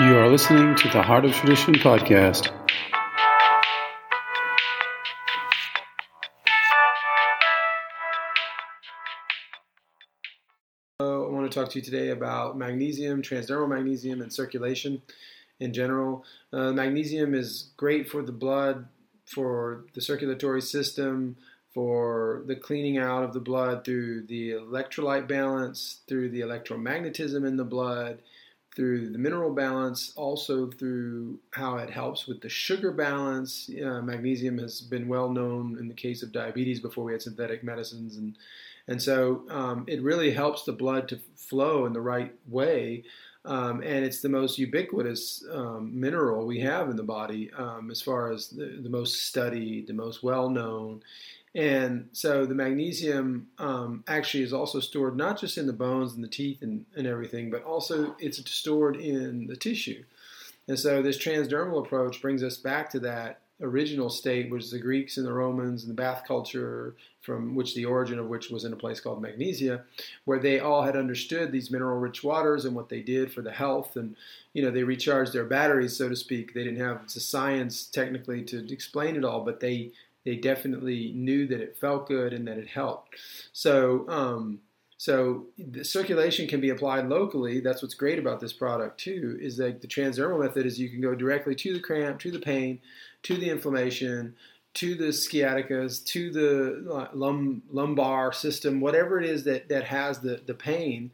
You are listening to the Heart of Tradition podcast. I want to talk to you today about magnesium, transdermal magnesium, and circulation in general. Uh, magnesium is great for the blood, for the circulatory system, for the cleaning out of the blood through the electrolyte balance, through the electromagnetism in the bload through the mineral balance, also through how it helps with the sugar balance. Magnesium has been well known in the case of diabetes before we had synthetic medicines, and and so um, it really helps the blood to flow in the right way. Um, and it's the most ubiquitous um, mineral we have in the body um, as far as the, the most studied, the most well known. And so the magnesium um, actually is also stored not just in the bones and the teeth and, and everything, but also it's stored in the tissue. And so this transdermal approach brings us back to that original state, which the Greeks and the Romans and the bath culture, from which the origin of which was in a place called Magnesia, where they all had understood these mineral-rich waters and what they did for the health, and you know they recharged their batteries, so to speak. They didn't have the science technically to explain it all, but they they definitely knew that it felt good and that it helped. So, um, so the circulation can be applied locally. That's what's great about this product too. Is that the transdermal method is you can go directly to the cramp, to the pain, to the inflammation, to the sciaticas, to the lum, lumbar system, whatever it is that that has the the pain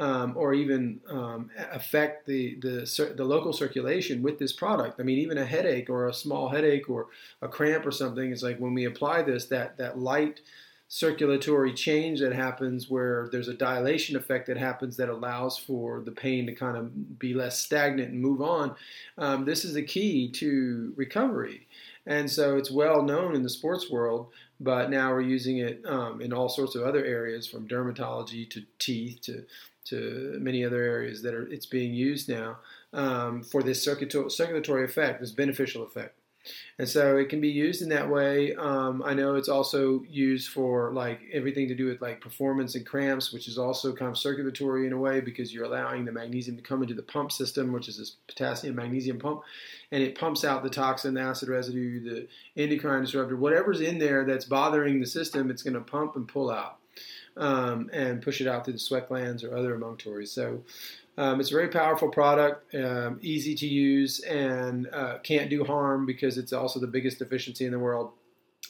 um, or even um, affect the, the, the local circulation with this product. I mean, even a headache or a small headache or a cramp or something, it's like when we apply this, that, that light circulatory change that happens where there's a dilation effect that happens that allows for the pain to kind of be less stagnant and move on. Um, this is the key to recovery. And so it's well known in the sports world, but now we're using it um, in all sorts of other areas from dermatology to teeth to to many other areas that are it's being used now um, for this circulatory effect, this beneficial effect. And so it can be used in that way. Um, I know it's also used for like everything to do with like performance and cramps, which is also kind of circulatory in a way because you're allowing the magnesium to come into the pump system, which is this potassium magnesium pump, and it pumps out the toxin, the acid residue, the endocrine disruptor, whatever's in there that's bothering the system, it's going to pump and pull out um, and push it out through the sweat glands or other emunctories. So um, it's a very powerful product, um, easy to use, and uh, can't do harm because it's also the biggest deficiency in the world.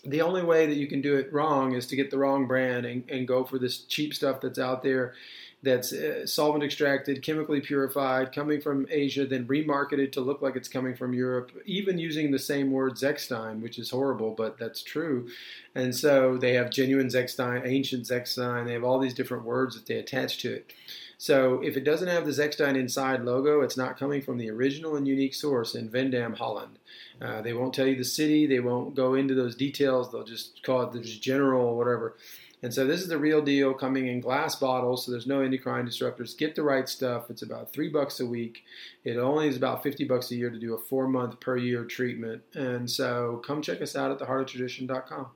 The only way that you can do it wrong is to get the wrong brand and, and go for this cheap stuff that's out there that's uh, solvent extracted, chemically purified, coming from Asia, then remarketed to look like it's coming from Europe, even using the same word Zechstein, which is horrible, but that's true. And so they have genuine Zechstein, ancient Zechstein, they have all these different words that they attach to it. So if it doesn't have the Zechstein inside logo, it's not coming from the original and unique source in Veendam, Holland. Uh, they won't tell you the city, they won't go into those details, they'll just call it the general whatever. And so this is the real deal coming in glass bottles, so there's no endocrine disruptors. Get the right stuff. It's about three bucks a week. It only is about 50 bucks a year to do a four month per year treatment. And so come check us out at theheartoftradition.com.